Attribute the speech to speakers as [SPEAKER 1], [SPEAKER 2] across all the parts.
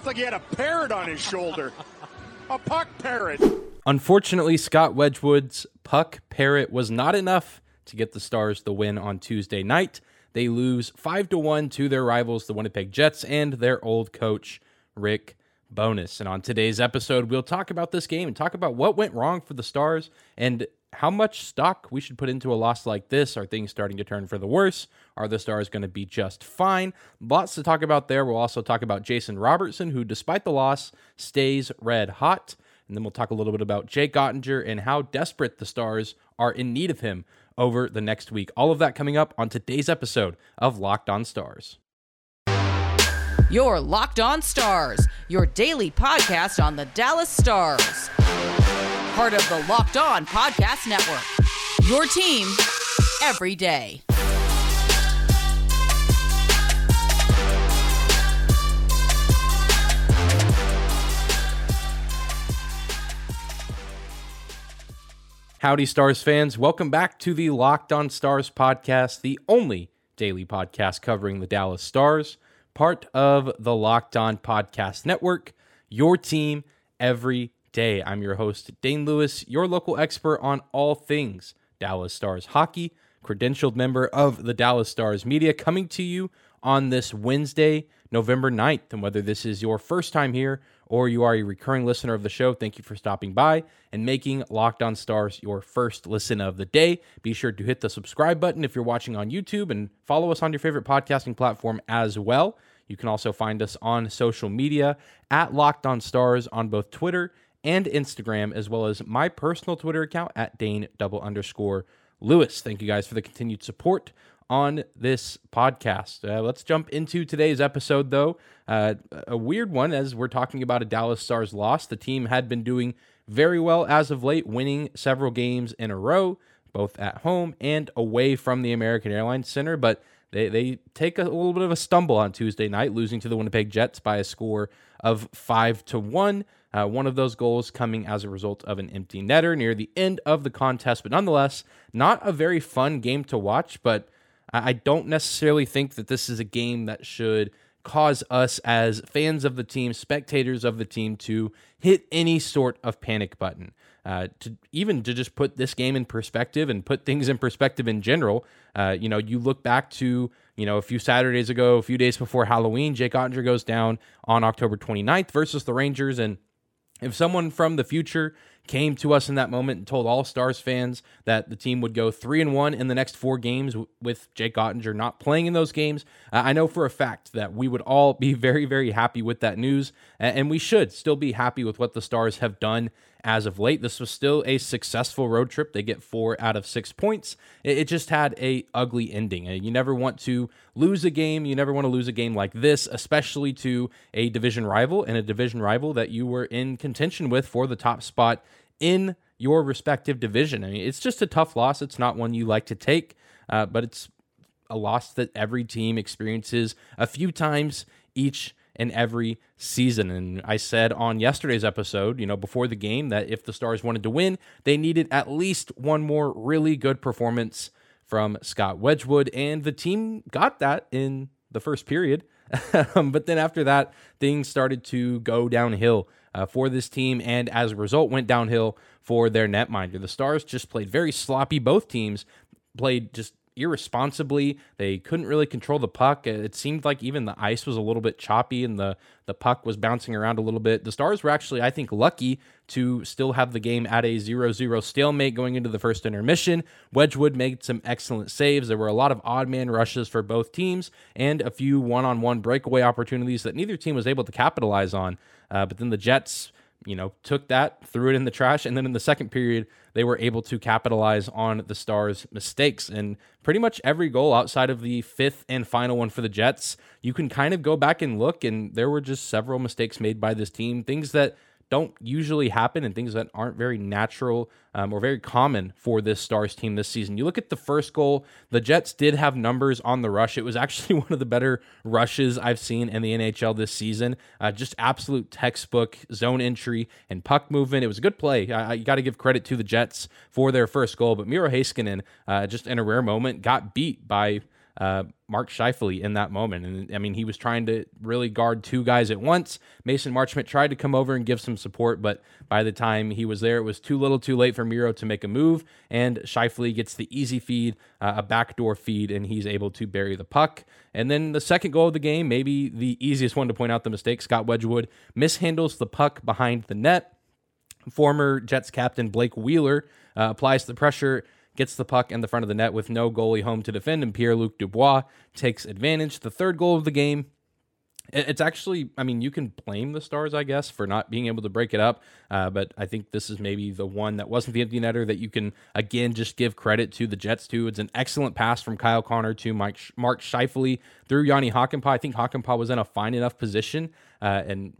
[SPEAKER 1] It's like he had a parrot on his shoulder. a puck parrot.
[SPEAKER 2] Unfortunately, Scott Wedgewood's puck parrot was not enough to get the Stars the win on Tuesday night. They lose 5 to 1 to their rivals, the Winnipeg Jets, and their old coach, Rick Bowness. And on today's episode, we'll talk about this game and talk about what went wrong for the Stars and how much stock we should put into a loss like this. Are things starting to turn for the worse? Are the Stars going to be just fine? Lots to talk about there. We'll also talk about Jason Robertson, who, despite the loss, stays red hot. And then we'll talk a little bit about Jake Oettinger and how desperate the Stars are in need of him over the next week. All of that coming up on today's episode of Locked On Stars.
[SPEAKER 3] Your Locked On Stars, your daily podcast on the Dallas Stars. Part of the Locked On Podcast Network. Your team every day.
[SPEAKER 2] Howdy, Stars fans. Welcome back to the Locked On Stars podcast, the only daily podcast covering the Dallas Stars, part of the Locked On Podcast Network, your team every day. I'm your host, Dane Lewis, your local expert on all things Dallas Stars hockey, credentialed member of the Dallas Stars media, coming to you on this Wednesday, November 9th. And whether this is your first time here or you are a recurring listener of the show, thank you for stopping by and making Locked On Stars your first listen of the day. Be sure to hit the subscribe button if you're watching on YouTube and follow us on your favorite podcasting platform as well. You can also find us on social media at Locked On Stars on both Twitter and Instagram, as well as my personal Twitter account at Dane double underscore Lewis. Thank you guys for the continued support on this podcast. Uh, let's jump into today's episode, though. Uh, a weird one, as we're talking about a Dallas Stars loss. The team had been doing very well as of late, winning several games in a row, both at home and away from the American Airlines Center. But they, they take a little bit of a stumble on Tuesday night, losing to the Winnipeg Jets by a score of five to one. Uh, one of those goals coming as a result of an empty netter near the end of the contest, but nonetheless, not a very fun game to watch. But I don't necessarily think that this is a game that should cause us as fans of the team, spectators of the team, to hit any sort of panic button. Uh, to even to just put this game in perspective and put things in perspective in general. Uh, you know, you look back to you know a few Saturdays ago, a few days before Halloween, Jake Oettinger goes down on October 29th versus the Rangers, and if someone from the future came to us in that moment and told all Stars fans that the team would go three and one in the next four games with Jake Oettinger not playing in those games. I know for a fact that we would all be very, very happy with that news, and we should still be happy with what the Stars have done as of late. This was still a successful road trip. They get four out of six points. It, just had a ugly ending. You never want to lose a game. You never want to lose a game like this, especially to a division rival and a division rival that you were in contention with for the top spot in your respective division. I mean, it's just a tough loss. It's not one you like to take, uh, but it's a loss that every team experiences a few times each and every season. And I said on yesterday's episode, you know, before the game, that if the Stars wanted to win, they needed at least one more really good performance from Scott Wedgewood. And the team got that in the first period. but then after that, things started to go downhill uh, for this team, and as a result, went downhill for their netminder. The Stars just played very sloppy. Both teams played just irresponsibly. They couldn't really control the puck. It seemed like even the ice was a little bit choppy and the, the puck was bouncing around a little bit. The Stars were actually, I think, lucky to still have the game at a 0 0 stalemate going into the first intermission. Wedgewood made some excellent saves. There were a lot of odd man rushes for both teams and a few one on one breakaway opportunities that neither team was able to capitalize on. Uh, but then the Jets you know, took that, threw it in the trash, and then in the second period, they were able to capitalize on the Stars' mistakes. And pretty much every goal outside of the fifth and final one for the Jets, you can kind of go back and look, and there were just several mistakes made by this team, things that don't usually happen and things that aren't very natural um, or very common for this Stars team this season. You look at the first goal, the Jets did have numbers on the rush. It was actually one of the better rushes I've seen in the NHL this season. Uh, just absolute textbook zone entry and puck movement. It was a good play. I, I got to give credit to the Jets for their first goal, but Miro Heiskanen, uh, just in a rare moment, got beat by uh, Mark Scheifele in that moment. And I mean, he was trying to really guard two guys at once. Mason Marchment tried to come over and give some support, but by the time he was there, it was too little too late for Miro to make a move. And Scheifele gets the easy feed, uh, a backdoor feed, and he's able to bury the puck. And then the second goal of the game, maybe the easiest one to point out the mistake, Scott Wedgewood mishandles the puck behind the net. Former Jets captain Blake Wheeler uh, applies the pressure gets the puck in the front of the net with no goalie home to defend, and Pierre Luc Dubois takes advantage. The third goal of the game. It's actually, I mean, you can blame the Stars, I guess, for not being able to break it up. Uh, but I think this is maybe the one that wasn't the empty netter that you can, again, just give credit to the Jets, too. It's an excellent pass from Kyle Connor to Mike, Mark Scheifele through Jani Hakanpää. I think Hakanpää was in a fine enough position. Uh, and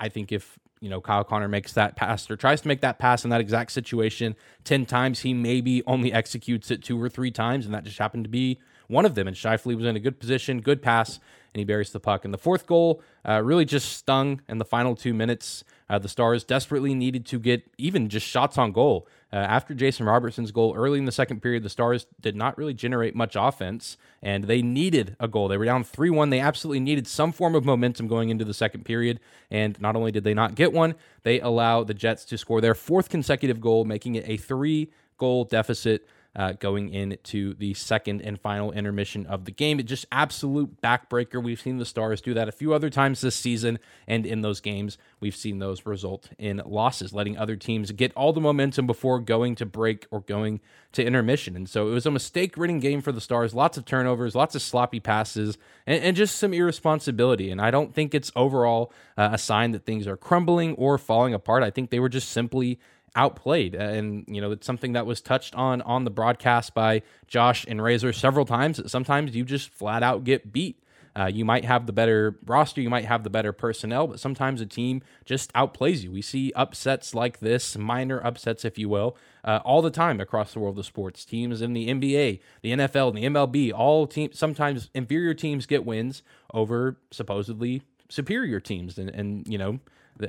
[SPEAKER 2] I think if you know, Kyle Connor makes that pass or tries to make that pass in that exact situation 10 times, he maybe only executes it two or three times, and that just happened to be one of them. And Scheifele was in a good position, good pass, and he buries the puck. And the fourth goal uh, really just stung in the final two minutes. Uh, the Stars desperately needed to get even just shots on goal. Uh, after Jason Robertson's goal early in the second period, the Stars did not really generate much offense, and they needed a goal. They were down 3 1. They absolutely needed some form of momentum going into the second period. And not only did they not get one, they allow the Jets to score their fourth consecutive goal, making it a three goal deficit uh, going into the second and final intermission of the game. It just absolute backbreaker. We've seen the Stars do that a few other times this season, and in those games, we've seen those result in losses, letting other teams get all the momentum before going to break or going to intermission. And so it was a mistake ridden game for the Stars. Lots of turnovers, lots of sloppy passes, and, and just some irresponsibility. And I don't think it's overall uh, a sign that things are crumbling or falling apart. I think they were just simply outplayed. And, you know, it's something that was touched on on the broadcast by Josh and Razor several times. Sometimes you just flat out get beat. Uh, you might have the better roster, you might have the better personnel, but sometimes a team just outplays you. We see upsets like this, minor upsets, if you will, uh, all the time across the world of sports. Teams in the NBA, the NFL, and the MLB, all teams, sometimes inferior teams get wins over supposedly superior teams. And, and you know,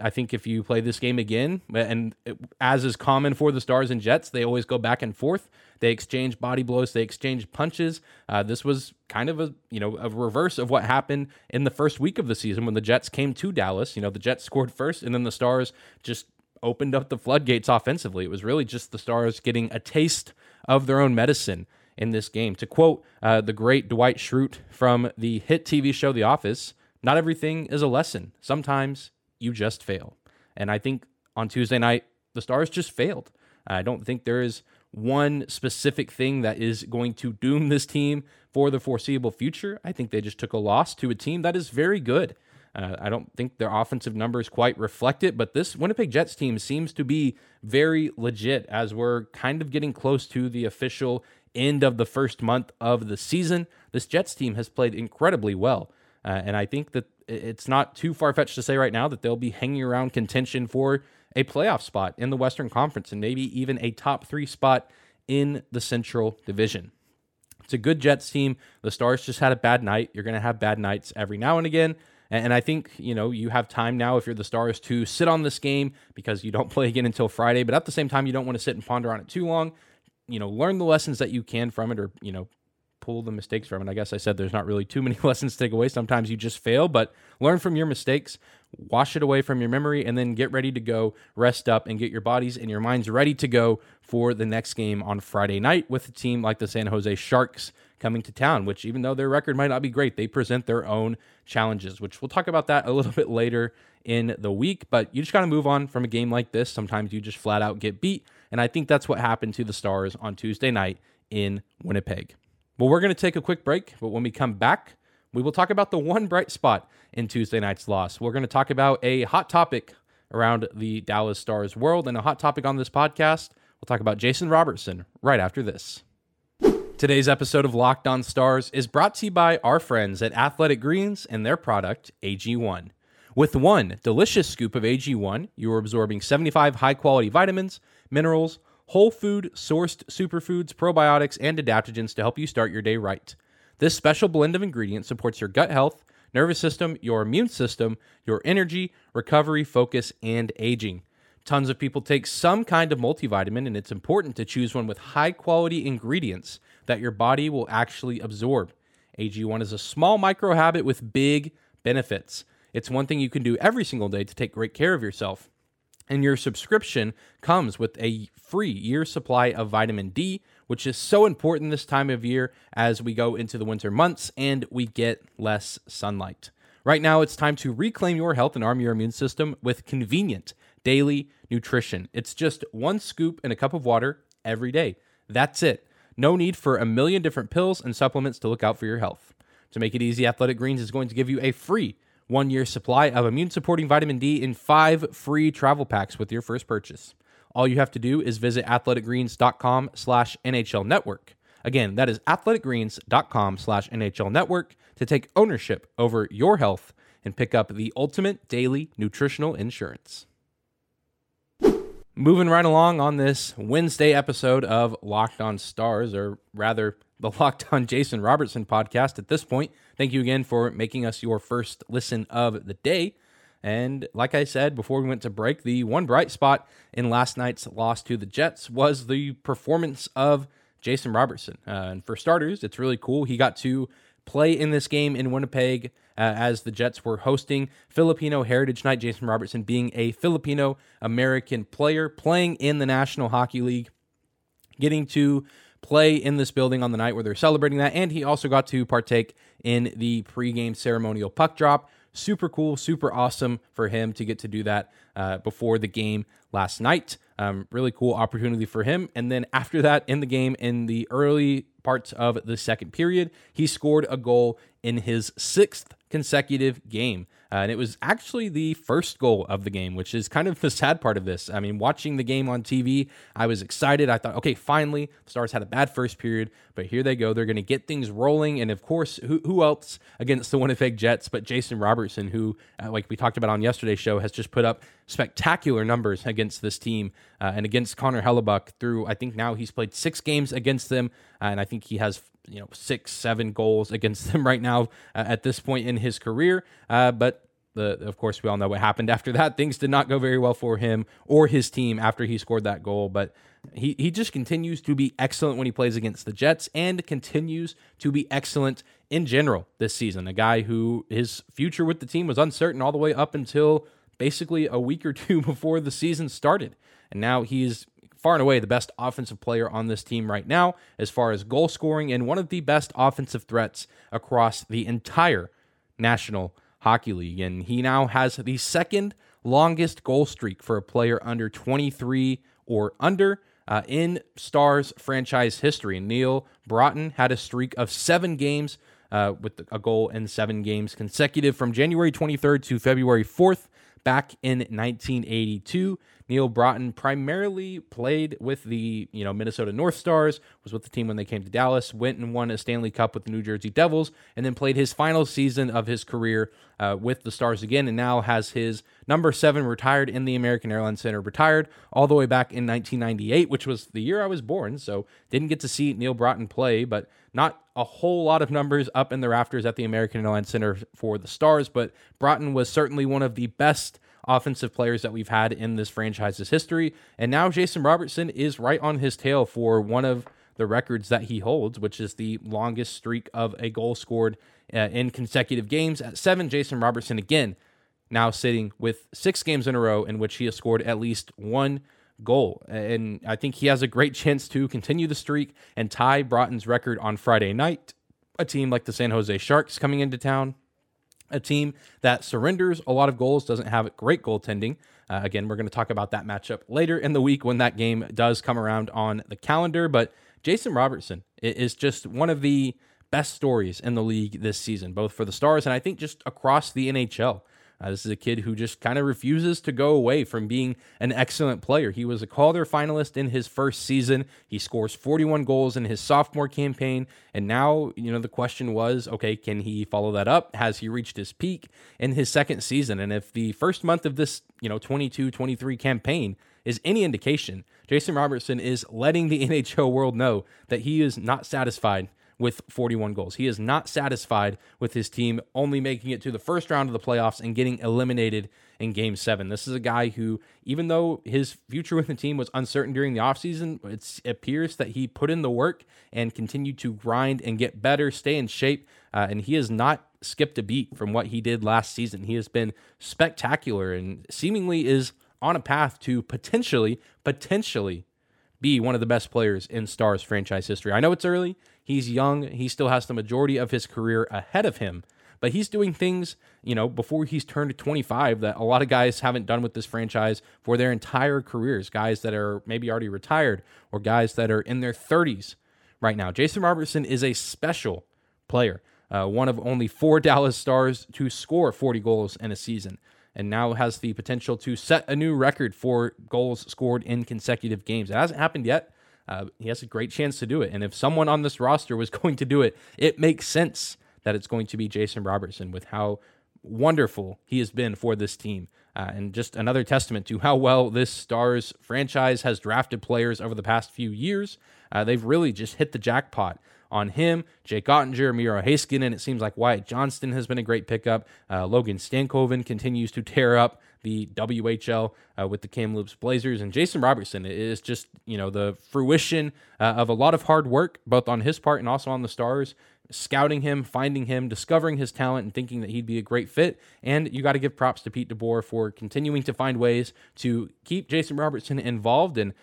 [SPEAKER 2] I think if you play this game again, and as is common for the Stars and Jets, they always go back and forth. They exchange body blows, they exchange punches. Uh, this was kind of a you know a reverse of what happened in the first week of the season when the Jets came to Dallas. You know the Jets scored first, and then the Stars just opened up the floodgates offensively. It was really just the Stars getting a taste of their own medicine in this game. To quote uh, the great Dwight Schrute from the hit TV show The Office, not everything is a lesson. Sometimes you just fail. And I think on Tuesday night, the Stars just failed. I don't think there is one specific thing that is going to doom this team for the foreseeable future. I think they just took a loss to a team that is very good. Uh, I don't think their offensive numbers quite reflect it, but this Winnipeg Jets team seems to be very legit as we're kind of getting close to the official end of the first month of the season. This Jets team has played incredibly well. Uh, and I think that it's not too far fetched to say right now that they'll be hanging around contention for a playoff spot in the Western Conference and maybe even a top three spot in the Central Division. It's a good Jets team. The Stars just had a bad night. You're going to have bad nights every now and again. And I think, you know, you have time now if you're the Stars to sit on this game because you don't play again until Friday. But at the same time, you don't want to sit and ponder on it too long. You know, learn the lessons that you can from it or, you know, pull the mistakes from it. I guess I said there's not really too many lessons to take away. Sometimes you just fail, but learn from your mistakes, wash it away from your memory, and then get ready to go, rest up, and get your bodies and your minds ready to go for the next game on Friday night with a team like the San Jose Sharks coming to town, which even though their record might not be great, they present their own challenges, which we'll talk about that a little bit later in the week. But you just got to move on from a game like this. Sometimes you just flat out get beat. And I think that's what happened to the Stars on Tuesday night in Winnipeg. Well, we're going to take a quick break, but when we come back, we will talk about the one bright spot in Tuesday night's loss. We're going to talk about a hot topic around the Dallas Stars world and a hot topic on this podcast. We'll talk about Jason Robertson right after this. Today's episode of Locked On Stars is brought to you by our friends at Athletic Greens and their product, AG1. With one delicious scoop of AG1, you are absorbing 75 high quality vitamins, minerals, whole food sourced superfoods, probiotics, and adaptogens to help you start your day right. This special blend of ingredients supports your gut health, nervous system, your immune system, your energy, recovery, focus, and aging. Tons of people take some kind of multivitamin, and it's important to choose one with high quality ingredients that your body will actually absorb. AG1 is a small micro habit with big benefits. It's one thing you can do every single day to take great care of yourself. And your subscription comes with a free year supply of vitamin D, which is so important this time of year as we go into the winter months and we get less sunlight. Right now, it's time to reclaim your health and arm your immune system with convenient daily nutrition. It's just one scoop in a cup of water every day. That's it. No need for a million different pills and supplements to look out for your health. To make it easy, Athletic Greens is going to give you a free one year supply of immune supporting vitamin D in five free travel packs with your first purchase. All you have to do is visit athleticgreens.com slash NHL network. Again, that is athleticgreens.com slash NHL network to take ownership over your health and pick up the ultimate daily nutritional insurance. Moving right along on this Wednesday episode of Locked On Stars, or rather, the Locked On Jason Robertson podcast at this point. Thank you again for making us your first listen of the day. And like I said before we went to break, the one bright spot in last night's loss to the Jets was the performance of Jason Robertson. Uh, and for starters, it's really cool. He got to play in this game in Winnipeg uh, as the Jets were hosting Filipino Heritage Night. Jason Robertson being a Filipino American player playing in the National Hockey League, getting to play in this building on the night where they're celebrating that. And he also got to partake in the pregame ceremonial puck drop. Super cool, super awesome for him to get to do that uh, before the game last night. Um, really cool opportunity for him. And then after that, in the game, in the early parts of the second period, he scored a goal in his sixth consecutive game. Uh, and it was actually the first goal of the game, which is kind of the sad part of this. I mean, watching the game on TV, I was excited. I thought, okay, finally, the Stars had a bad first period, but here they go. They're going to get things rolling. And of course, who, who else against the Winnipeg Jets but Jason Robertson, who, uh, like we talked about on yesterday's show, has just put up spectacular numbers against this team uh, and against Connor Hellebuyck through, I think now he's played six games against them. Uh, and I think he has you know six seven goals against them right now uh, at this point in his career. Uh, but the, of course we all know what happened after that. Things did not go very well for him or his team after he scored that goal. But he, he just continues to be excellent when he plays against the jets and continues to be excellent in general this season. A guy who his future with the team was uncertain all the way up until basically a week or two before the season started. And now he's far and away the best offensive player on this team right now as far as goal scoring and one of the best offensive threats across the entire National Hockey League. And he now has the second longest goal streak for a player under 23 or under. Uh, in Stars franchise history, Neal Broten had a streak of seven games uh, with a goal in seven games consecutive from January 23rd to February 4th back in 1982. Neal Broten primarily played with the you know Minnesota North Stars, was with the team when they came to Dallas, went and won a Stanley Cup with the New Jersey Devils, and then played his final season of his career uh, with the Stars again, and now has his number seven retired in the American Airlines Center, retired all the way back in 1998, which was the year I was born, so didn't get to see Neal Broten play, but not a whole lot of numbers up in the rafters at the American Airlines Center for the Stars, but Broten was certainly one of the best offensive players that we've had in this franchise's history. And now Jason Robertson is right on his tail for one of the records that he holds, which is the longest streak of a goal scored uh, in consecutive games. At seven, Jason Robertson again now sitting with six games in a row in which he has scored at least one goal. And I think he has a great chance to continue the streak and tie Broten's record on Friday night. A team like the San Jose Sharks coming into town a team that surrenders a lot of goals, doesn't have great goaltending. Uh, again, we're going to talk about that matchup later in the week when that game does come around on the calendar. But Jason Robertson is just one of the best stories in the league this season, both for the Stars and I think just across the NHL. Uh, this is a kid who just kind of refuses to go away from being an excellent player. He was a Calder finalist in his first season. He scores 41 goals in his sophomore campaign. And now, you know, the question was okay, can he follow that up? Has he reached his peak in his second season? And if the first month of this, you know, 22 23 campaign is any indication, Jason Robertson is letting the NHL world know that he is not satisfied with 41 goals. He is not satisfied with his team only making it to the first round of the playoffs and getting eliminated in game seven. This is a guy who, even though his future with the team was uncertain during the offseason, it appears that he put in the work and continued to grind and get better, stay in shape. Uh, and he has not skipped a beat from what he did last season. He has been spectacular and seemingly is on a path to potentially, potentially be one of the best players in Stars franchise history. I know it's early. He's young. He still has the majority of his career ahead of him, but he's doing things, you know, before he's turned 25 that a lot of guys haven't done with this franchise for their entire careers. Guys that are maybe already retired or guys that are in their 30s right now. Jason Robertson is a special player, uh, one of only four Dallas Stars to score 40 goals in a season and now has the potential to set a new record for goals scored in consecutive games. It hasn't happened yet. Uh, he has a great chance to do it. And if someone on this roster was going to do it, it makes sense that it's going to be Jason Robertson with how wonderful he has been for this team. Uh, and just another testament to how well this Stars franchise has drafted players over the past few years. Uh, they've really just hit the jackpot on him. Jake Oettinger, Miro Heiskanen. And it seems like Wyatt Johnston has been a great pickup. Uh, Logan Stankoven continues to tear up the WHL uh, with the Kamloops Blazers. And Jason Robertson is just, you know, the fruition uh, of a lot of hard work, both on his part and also on the Stars. Scouting him, finding him, discovering his talent, and thinking that he'd be a great fit. And you got to give props to Pete DeBoer for continuing to find ways to keep Jason Robertson involved and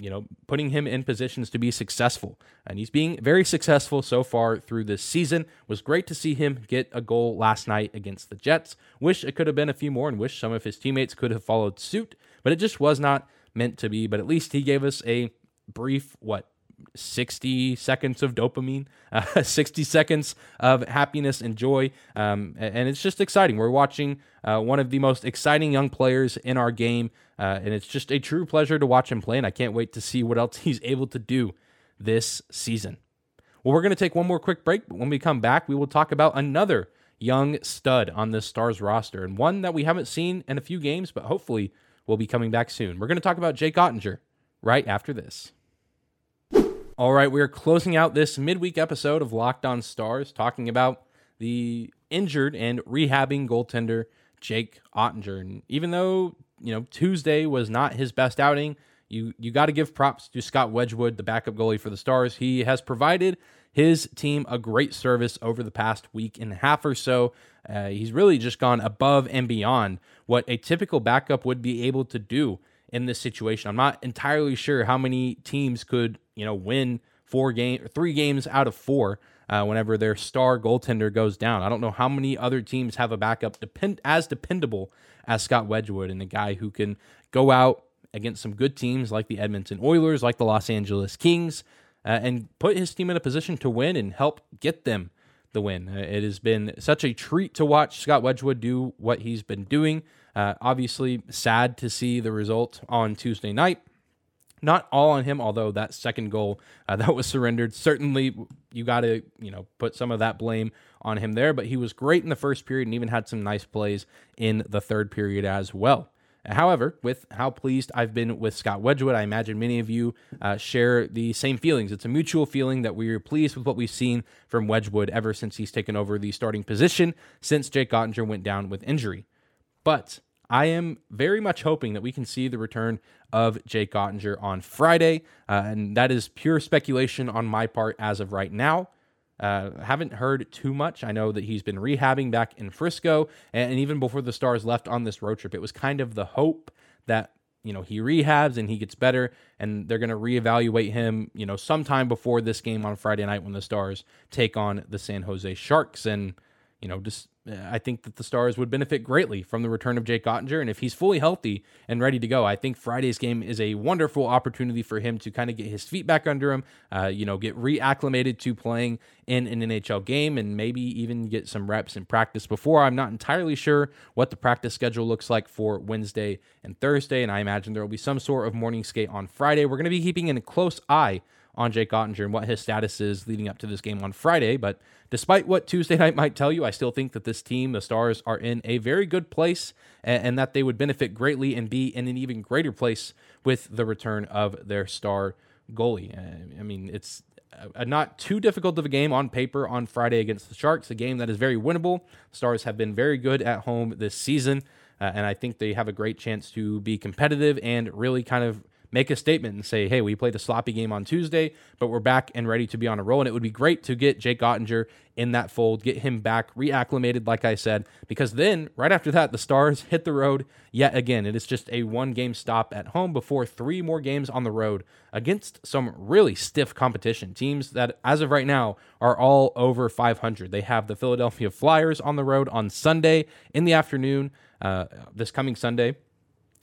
[SPEAKER 2] you know, putting him in positions to be successful. And he's being very successful so far through this season. Was great to see him get a goal last night against the Jets. Wish it could have been a few more and wish some of his teammates could have followed suit, but it just was not meant to be. But at least he gave us a brief, what, 60 seconds of dopamine, uh, 60 seconds of happiness and joy. Um, and it's just exciting. We're watching uh, one of the most exciting young players in our game. Uh, and it's just a true pleasure to watch him play. And I can't wait to see what else he's able to do this season. Well, we're going to take one more quick break. But when we come back, we will talk about another young stud on this Stars roster and one that we haven't seen in a few games, but hopefully will be coming back soon. We're going to talk about Jake Oettinger right after this. All right, we are closing out this midweek episode of Locked On Stars, talking about the injured and rehabbing goaltender Jake Oettinger. And even though you know Tuesday was not his best outing, you you got to give props to Scott Wedgewood, the backup goalie for the Stars. He has provided his team a great service over the past week and a half or so. Uh, he's really just gone above and beyond what a typical backup would be able to do in this situation. I'm not entirely sure how many teams could, you know, win four game, three games out of four uh, whenever their star goaltender goes down. I don't know how many other teams have a backup depend as dependable as Scott Wedgewood and a guy who can go out against some good teams like the Edmonton Oilers, like the Los Angeles Kings, uh, and put his team in a position to win and help get them the win. Uh, it has been such a treat to watch Scott Wedgewood do what he's been doing. Uh, obviously, sad to see the result on Tuesday night. Not all on him, although that second goal uh, that was surrendered, certainly you got to you know put some of that blame on him there. But he was great in the first period and even had some nice plays in the third period as well. However, with how pleased I've been with Scott Wedgewood, I imagine many of you uh, share the same feelings. It's a mutual feeling that we are pleased with what we've seen from Wedgewood ever since he's taken over the starting position since Jake Oettinger went down with injury. But I am very much hoping that we can see the return of Jake Oettinger on Friday. Uh, and that is pure speculation on my part as of right now. Uh, haven't heard too much. I know that he's been rehabbing back in Frisco. And, and even before the Stars left on this road trip, it was kind of the hope that you know he rehabs and he gets better and they're going to reevaluate him you know sometime before this game on friday night when the stars take on the san jose sharks and you know just I think that the Stars would benefit greatly from the return of Jake Oettinger. And if he's fully healthy and ready to go, I think Friday's game is a wonderful opportunity for him to kind of get his feet back under him, uh, you know, get reacclimated to playing in an NHL game and maybe even get some reps in practice before. I'm not entirely sure what the practice schedule looks like for Wednesday and Thursday. And I imagine there will be some sort of morning skate on Friday. We're going to be keeping a close eye on Jake Oettinger and what his status is leading up to this game on Friday. But despite what Tuesday night might tell you, I still think that this team, the Stars, are in a very good place and, and that they would benefit greatly and be in an even greater place with the return of their star goalie. Uh, I mean, it's a not too difficult of a game on paper on Friday against the Sharks, a game that is very winnable. Stars have been very good at home this season. Uh, and I think they have a great chance to be competitive and really kind of make a statement and say, hey, we played a sloppy game on Tuesday, but we're back and ready to be on a roll. And it would be great to get Jake Oettinger in that fold, get him back reacclimated, like I said, because then right after that, the Stars hit the road yet again. It is just a one game stop at home before three more games on the road against some really stiff competition. Teams that, as of right now, are all over 500. They have the Philadelphia Flyers on the road on Sunday in the afternoon, uh, this coming Sunday.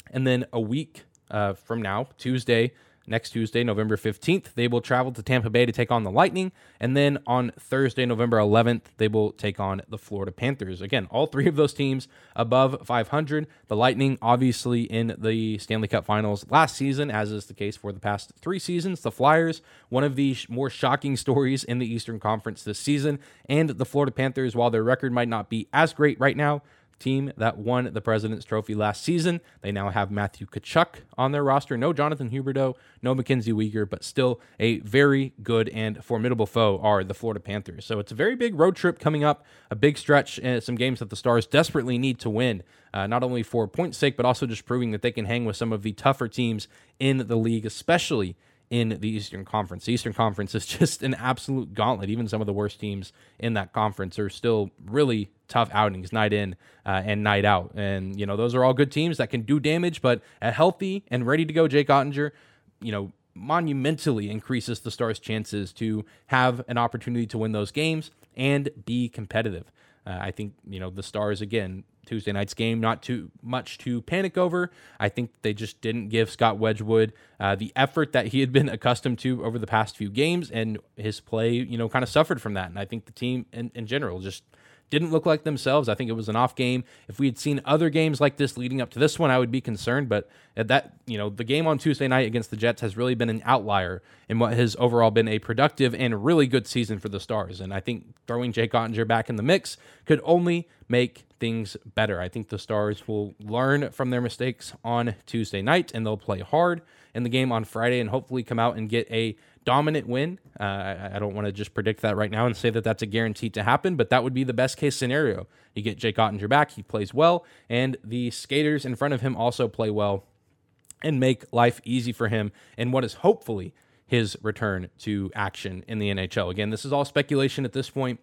[SPEAKER 2] And then a week uh, from now, Tuesday, next Tuesday, November 15th, they will travel to Tampa Bay to take on the Lightning. And then on Thursday, November 11th, they will take on the Florida Panthers. Again, all three of those teams above 500. The Lightning, obviously, in the Stanley Cup finals last season, as is the case for the past three seasons. The Flyers, one of the more shocking stories in the Eastern Conference this season. And the Florida Panthers, while their record might not be as great right now, team that won the President's Trophy last season. They now have Matthew Tkachuk on their roster. No Jonathan Huberdeau, no Mackenzie Weegar, but still a very good and formidable foe are the Florida Panthers. So it's a very big road trip coming up, a big stretch, and some games that the Stars desperately need to win. Uh, not only for points sake, but also just proving that they can hang with some of the tougher teams in the league, especially in the Eastern Conference. The Eastern Conference is just an absolute gauntlet. Even some of the worst teams in that conference are still really tough outings, night in uh, and night out. And, you know, those are all good teams that can do damage, but a healthy and ready to go Jake Oettinger, you know, monumentally increases the Stars' chances to have an opportunity to win those games and be competitive. Uh, I think, you know, the Stars, again, Tuesday night's game, not too much to panic over. I think they just didn't give Scott Wedgewood uh, the effort that he had been accustomed to over the past few games, and his play, you know, kind of suffered from that. And I think the team in, in general just didn't look like themselves. I think it was an off game. If we had seen other games like this leading up to this one, I would be concerned. But at that, you know, the game on Tuesday night against the Jets has really been an outlier in what has overall been a productive and really good season for the Stars. And I think throwing Jake Oettinger back in the mix could only make things better. I think the Stars will learn from their mistakes on Tuesday night and they'll play hard in the game on Friday and hopefully come out and get a dominant win. Uh, I, don't want to just predict that right now and say that that's a guarantee to happen, but that would be the best case scenario. You get Jake Oettinger back, he plays well, and the skaters in front of him also play well and make life easy for him in what is hopefully his return to action in the NHL. Again, this is all speculation at this point,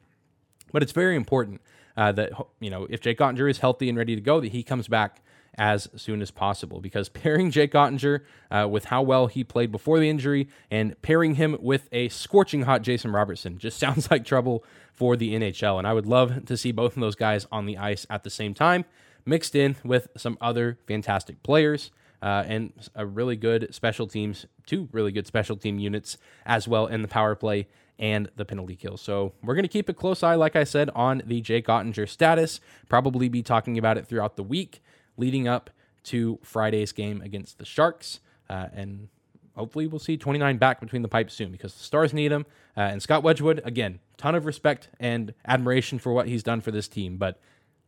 [SPEAKER 2] but it's very important uh, that you know if Jake Oettinger is healthy and ready to go, that he comes back as soon as possible because pairing Jake Oettinger uh, with how well he played before the injury and pairing him with a scorching hot Jason Robertson just sounds like trouble for the NHL. And I would love to see both of those guys on the ice at the same time, mixed in with some other fantastic players. Uh, and a really good special teams, two really good special team units as well in the power play and the penalty kill. So we're going to keep a close eye, like I said, on the Jake Oettinger status. Probably be talking about it throughout the week leading up to Friday's game against the Sharks. Uh, and hopefully we'll see 29 back between the pipes soon because the Stars need him. Uh, and Scott Wedgewood, again, ton of respect and admiration for what he's done for this team. But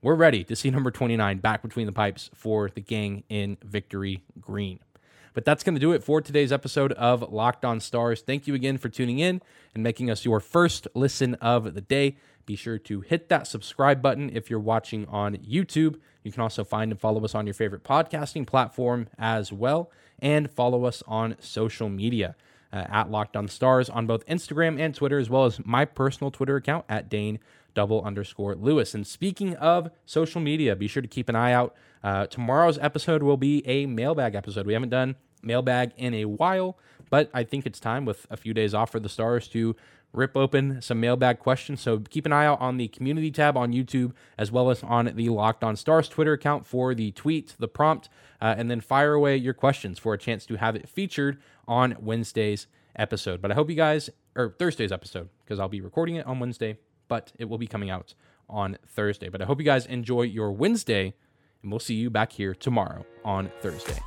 [SPEAKER 2] we're ready to see number 29 back between the pipes for the gang in victory green. But that's going to do it for today's episode of Locked On Stars. Thank you again for tuning in and making us your first listen of the day. Be sure to hit that subscribe button if you're watching on YouTube. You can also find and follow us on your favorite podcasting platform as well, and follow us on social media uh, at Locked On Stars on both Instagram and Twitter, as well as my personal Twitter account at Dane double underscore Lewis. And speaking of social media, be sure to keep an eye out. Uh, tomorrow's episode will be a mailbag episode. We haven't done mailbag in a while, but I think it's time with a few days off for the Stars to rip open some mailbag questions. So keep an eye out on the community tab on YouTube as well as on the Locked On Stars Twitter account for the tweet, the prompt, uh, and then fire away your questions for a chance to have it featured on Wednesday's episode. But I hope you guys, or Thursday's episode, because I'll be recording it on Wednesday, but it will be coming out on Thursday. But I hope you guys enjoy your Wednesday, and we'll see you back here tomorrow on Thursday.